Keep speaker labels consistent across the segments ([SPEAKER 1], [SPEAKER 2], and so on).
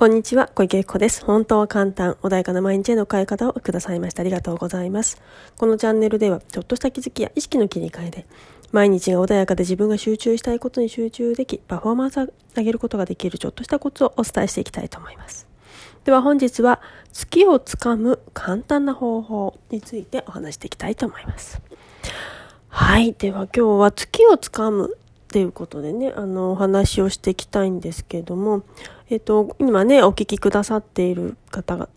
[SPEAKER 1] こんにちは、小池子です。本当は簡単、穏やかな毎日への変え方をくださいました。ありがとうございます。このチャンネルでは、ちょっとした気づきや意識の切り替えで、毎日が穏やかで自分が集中したいことに集中でき、パフォーマンスを上げることができるちょっとしたコツをお伝えしていきたいと思います。では本日は、月をつかむ簡単な方法についてお話していきたいと思います。はい。では今日は月をつかむっていうことでね、あの、お話をしていきたいんですけれども、えっと、今ね、お聞きくださっている方が、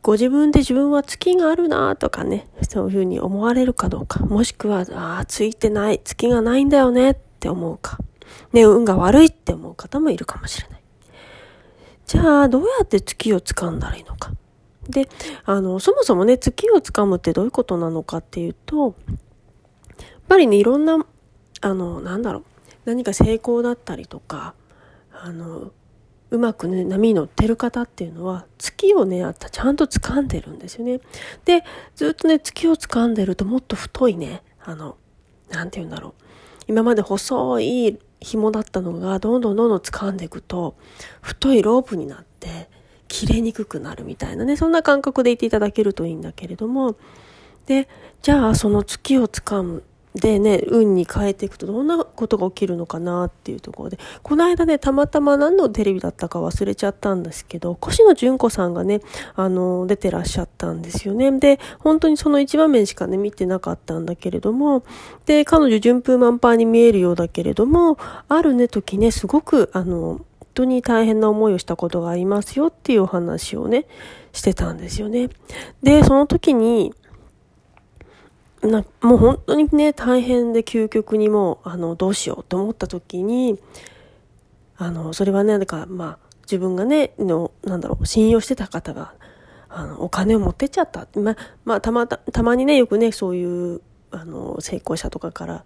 [SPEAKER 1] ご自分で自分は月があるなとかね、そういうふうに思われるかどうか、もしくは、ああ、ついてない、月がないんだよねって思うか、ね、運が悪いって思う方もいるかもしれない。じゃあ、どうやって月を掴んだらいいのか。で、あの、そもそもね、月を掴むってどういうことなのかっていうと、やっぱりね、いろんな、あの、なんだろう、何か成功だったりとかあのうまくね波に乗ってる方っていうのは月をねちゃんと掴んでるんですよね。でずっとね月を掴んでるともっと太いねあの何て言うんだろう今まで細い紐だったのがどんどんどんどん掴んでいくと太いロープになって切れにくくなるみたいなねそんな感覚でいていただけるといいんだけれどもでじゃあその月を掴むでね、運に変えていくとどんなことが起きるのかなっていうところで、この間ね、たまたま何のテレビだったか忘れちゃったんですけど、越野純子さんがね、あの、出てらっしゃったんですよね。で、本当にその一場面しかね、見てなかったんだけれども、で、彼女順風満帆に見えるようだけれども、あるね、時ね、すごく、あの、本当に大変な思いをしたことがありますよっていうお話をね、してたんですよね。で、その時に、なもう本当にね大変で究極にもうあのどうしようと思った時にあのそれはねなんかまあ自分がねのなんだろう信用してた方があのお金を持ってっちゃった。ままあたまたたまにねよくねそういうあの成功者とかから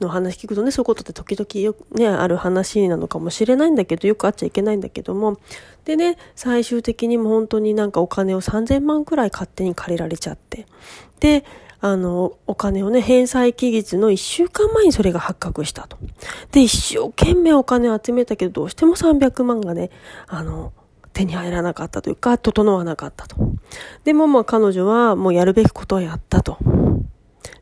[SPEAKER 1] の話聞くとねそういうことって時々よねある話なのかもしれないんだけどよくあっちゃいけないんだけども。でね最終的にも本当になんかお金を3000万くらい勝手に借りられちゃって。であの、お金をね、返済期日の1週間前にそれが発覚したと。で、一生懸命お金を集めたけど、どうしても300万がね、あの、手に入らなかったというか、整わなかったと。でも、まあ、彼女はもうやるべきことはやったと。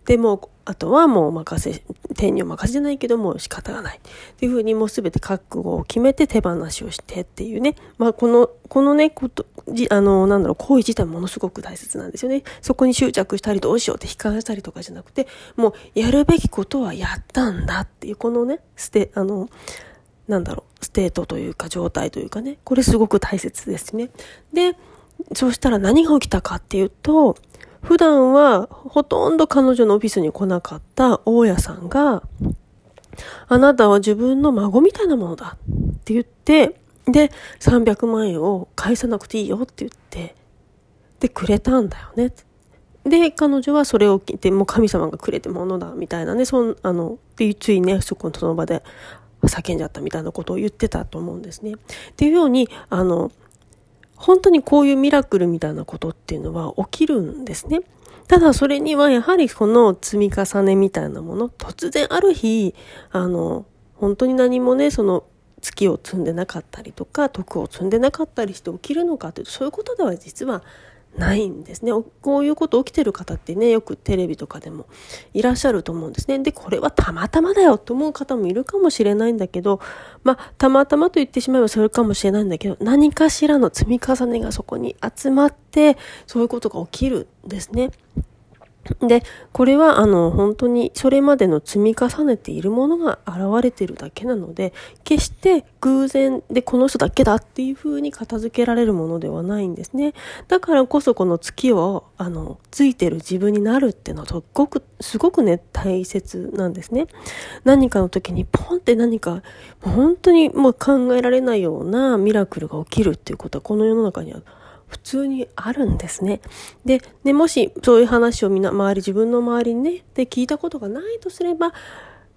[SPEAKER 1] でも、あとはもう任せ、天にお任せじゃないけども仕方がない。っていうふうにもうすべて覚悟を決めて手放しをしてっていうね。まあこの、このね、こと、じあの、なんだろう、行為自体ものすごく大切なんですよね。そこに執着したりどうしようって悲観したりとかじゃなくて、もうやるべきことはやったんだっていう、このね、ステ、あの、なんだろう、 state というか状態というかね、これすごく大切ですね。で、そうしたら何が起きたかっていうと、普段はほとんど彼女のオフィスに来なかった大家さんが、あなたは自分の孫みたいなものだって言って、で、300万円を返さなくていいよって言って、で、くれたんだよね。で、彼女はそれを聞いて、もう神様がくれてものだ、みたいなね、そん、あの、で、ついね、そこのその場で叫んじゃったみたいなことを言ってたと思うんですね。っていうように、あの、本当にこういうミラクルみたいなことっていうのは起きるんですね。ただそれにはやはりこの積み重ねみたいなもの、突然ある日、あの、本当に何もね、その月を積んでなかったりとか、徳を積んでなかったりして起きるのかというと、そういうことでは実はないんですね。こういうこと起きてる方ってね、よくテレビとかでもいらっしゃると思うんですね。で、これはたまたまだよと思う方もいるかもしれないんだけど、まあ、たまたまと言ってしまえばそれかもしれないんだけど、何かしらの積み重ねがそこに集まって、そういうことが起きるんですね。で、これはあの本当にそれまでの積み重ねているものが現れてるだけなので、決して偶然でこの人だけだっていうふうに片付けられるものではないんですね。だからこそこの月をあのついてる自分になるっていうのはすごく、すごくね、大切なんですね。何かの時にポンって何か、本当にもう考えられないようなミラクルが起きるっていうことはこの世の中には普通にあるんですね。で、ね、もしそういう話をみんな周り、自分の周りにね、で聞いたことがないとすれば、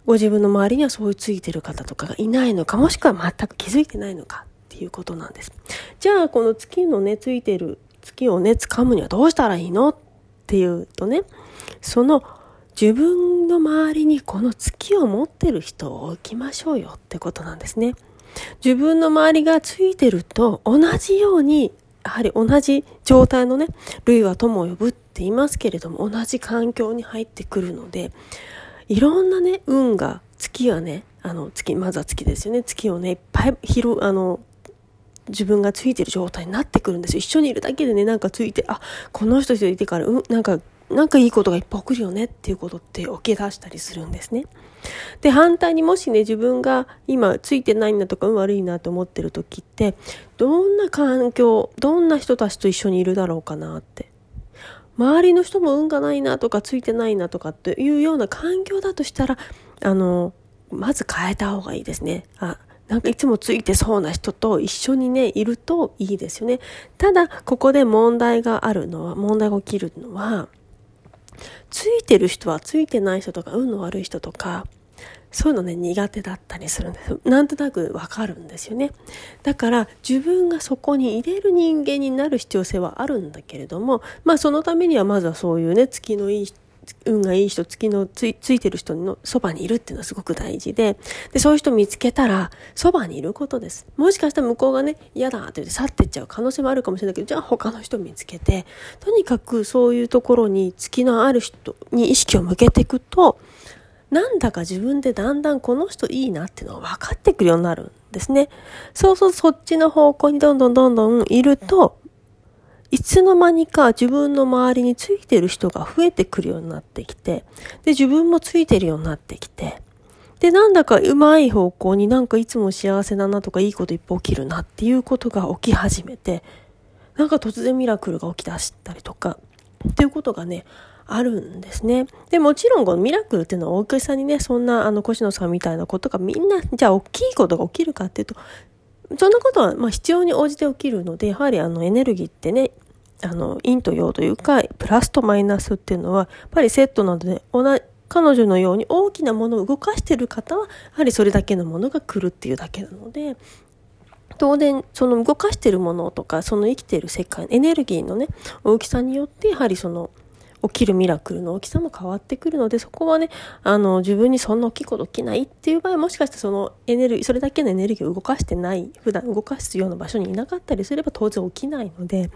[SPEAKER 1] ご自分の周りにはそういうついてる方とかがいないのか、もしくは全く気づいてないのかっていうことなんです。じゃあ、この月のね、ついてる月をね、掴むにはどうしたらいいのっていうとね、その自分の周りにこの月を持ってる人を置きましょうよってことなんですね。自分の周りがついてると同じようにやはり同じ状態のね類は友を呼ぶって言いますけれども同じ環境に入ってくるのでいろんなね運が月はねあの月まずは月ですよね。月をねいっぱい広あの自分がついてる状態になってくるんですよ。一緒にいるだけでねなんかついてあこの人といてからうんなんかなんかいいことがいっぱい起こるよねっていうことって起き出したりするんですね。で、反対にもしね、自分が今ついてないんだとか、運悪いなと思ってる時って、どんな環境、どんな人たちと一緒にいるだろうかなって。周りの人も運がないなとか、ついてないなとかっていうような環境だとしたら、あの、まず変えた方がいいですね。あ、なんかいつもついてそうな人と一緒にね、いるといいですよね。ただ、ここで問題があるのは、問題が起きるのは、ついてる人はついてない人とか、運の悪い人とか、そういうのね、苦手だったりするんです。なんとなくわかるんですよね。だから自分がそこに入れる人間になる必要性はあるんだけれども、まあそのためにはまずはそういうね、月のいい人運がいい人、月のついてる人のそばにいるっていうのはすごく大事で、で、そういう人見つけたら、そばにいることです。もしかしたら向こうがね、嫌だって言って去ってっちゃう可能性もあるかもしれないけど、じゃあ他の人見つけて、とにかくそういうところに月のある人に意識を向けていくと、なんだか自分でだんだんこの人いいなっていうのが分かってくるようになるんですね。そうそうそっちの方向にどんどんどんどんいると、いつの間にか自分の周りについてる人が増えてくるようになってきて、で、自分もついてるようになってきて、で、なんだかうまい方向になんかいつも幸せだなとかいいこといっぱい起きるなっていうことが起き始めて、なんか突然ミラクルが起き出したりとか、っていうことがね、あるんですね。で、もちろんこのミラクルっていうのは大げさにね、そんなあの、越野さんみたいなことがみんな、じゃあ大きいことが起きるかっていうと、そんなことは、まあ、必要に応じて起きるので、やはりあのエネルギーってね、あの、陰と陽というか、プラスとマイナスっていうのは、やっぱりセットなので、同じ、彼女のように大きなものを動かしてる方は、やはりそれだけのものが来るっていうだけなので、当然、その動かしてるものとか、その生きている世界、エネルギーのね、大きさによって、やはりその、起きるミラクルの大きさも変わってくるので、そこはね、あの、自分にそんな大きいこと起きないっていう場合もしかしてそのエネルギー、それだけのエネルギーを動かしてない、普段動かすような場所にいなかったりすれば当然起きないので、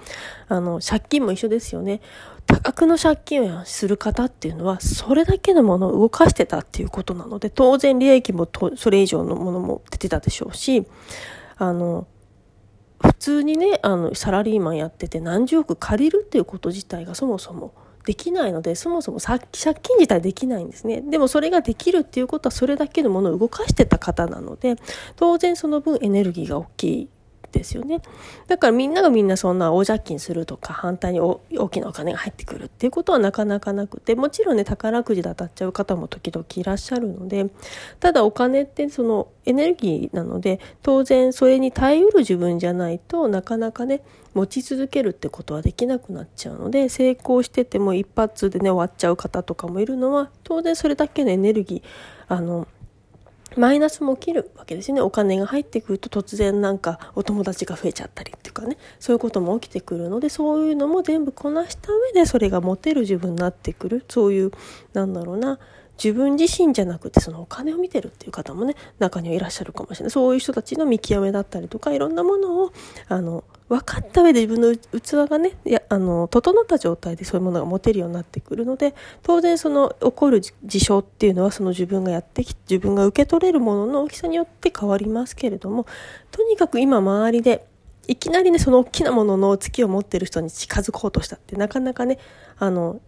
[SPEAKER 1] あの、借金も一緒ですよね。多額の借金をする方っていうのは、それだけのものを動かしてたっていうことなので、当然利益もとそれ以上のものも出てたでしょうし、あの、普通にね、あの、サラリーマンやってて何十億借りるっていうこと自体がそもそもできないので、そもそも借金自体できないんですね。でもそれができるっていうことはそれだけのものを動かしてた方なので、当然その分エネルギーが大きいですよね。だからみんながみんなそんな大借金するとか反対に大きなお金が入ってくるっていうことはなかなかなくてもちろんね宝くじで当たっちゃう方も時々いらっしゃるのでただお金ってそのエネルギーなので当然それに耐えうる自分じゃないとなかなかね持ち続けるってことはできなくなっちゃうので成功してても一発でね終わっちゃう方とかもいるのは当然それだけのエネルギーあのマイナスも起きるわけですよね。お金が入ってくると突然なんかお友達が増えちゃったりっていうかね、そういうことも起きてくるので、そういうのも全部こなした上でそれが持てる自分になってくる。そういう、なんだろうな、自分自身じゃなくてそのお金を見てるっていう方もね、中にはいらっしゃるかもしれない。そういう人たちの見極めだったりとか、いろんなものを、あの、分かった上で自分の器がねやあの整った状態でそういうものが持てるようになってくるので当然その起こる事象っていうのはその自分がやってき自分が受け取れるものの大きさによって変わりますけれどもとにかく今周りでいきなりねその大きなものの月を持ってる人に近づこうとしたってなかなかねあの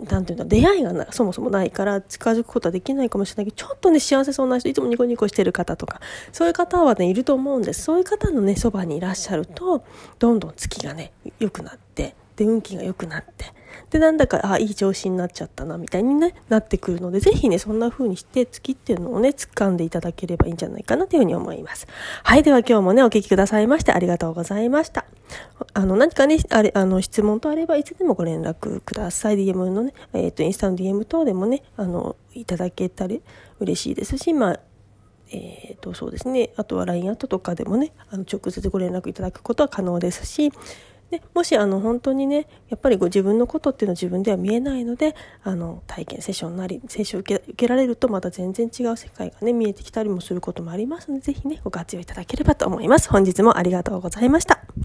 [SPEAKER 1] なんていうんだ、出会いがそもそもないから近づくことはできないかもしれないけど、ちょっとね、幸せそうな人、いつもニコニコしてる方とか、そういう方はね、いると思うんです。そういう方のね、そばにいらっしゃると、どんどん月がね、良くなって、で、運気が良くなって、で、なんだか、あ、いい調子になっちゃったな、みたいにね、なってくるので、ぜひね、そんな風にして、月っていうのをね、掴んでいただければいいんじゃないかなというふうに思います。はい、では今日もね、お聞きくださいましてありがとうございました。あの、何かね、あれ、あの、質問とあれば、いつでもご連絡ください。DM のね、えっ、ー、と、インスタの DM 等でもね、あの、いただけたり嬉しいですし、まあ、えっ、ー、と、そうですね。あとは LINE アットとかでもね、あの直接ご連絡いただくことは可能ですし、でもしあの本当にねやっぱりご自分のことっていうのは自分では見えないのであの体験セッションなりセッション受け受けられるとまた全然違う世界がね見えてきたりもすることもありますので是非ねご活用いただければと思います。本日もありがとうございました。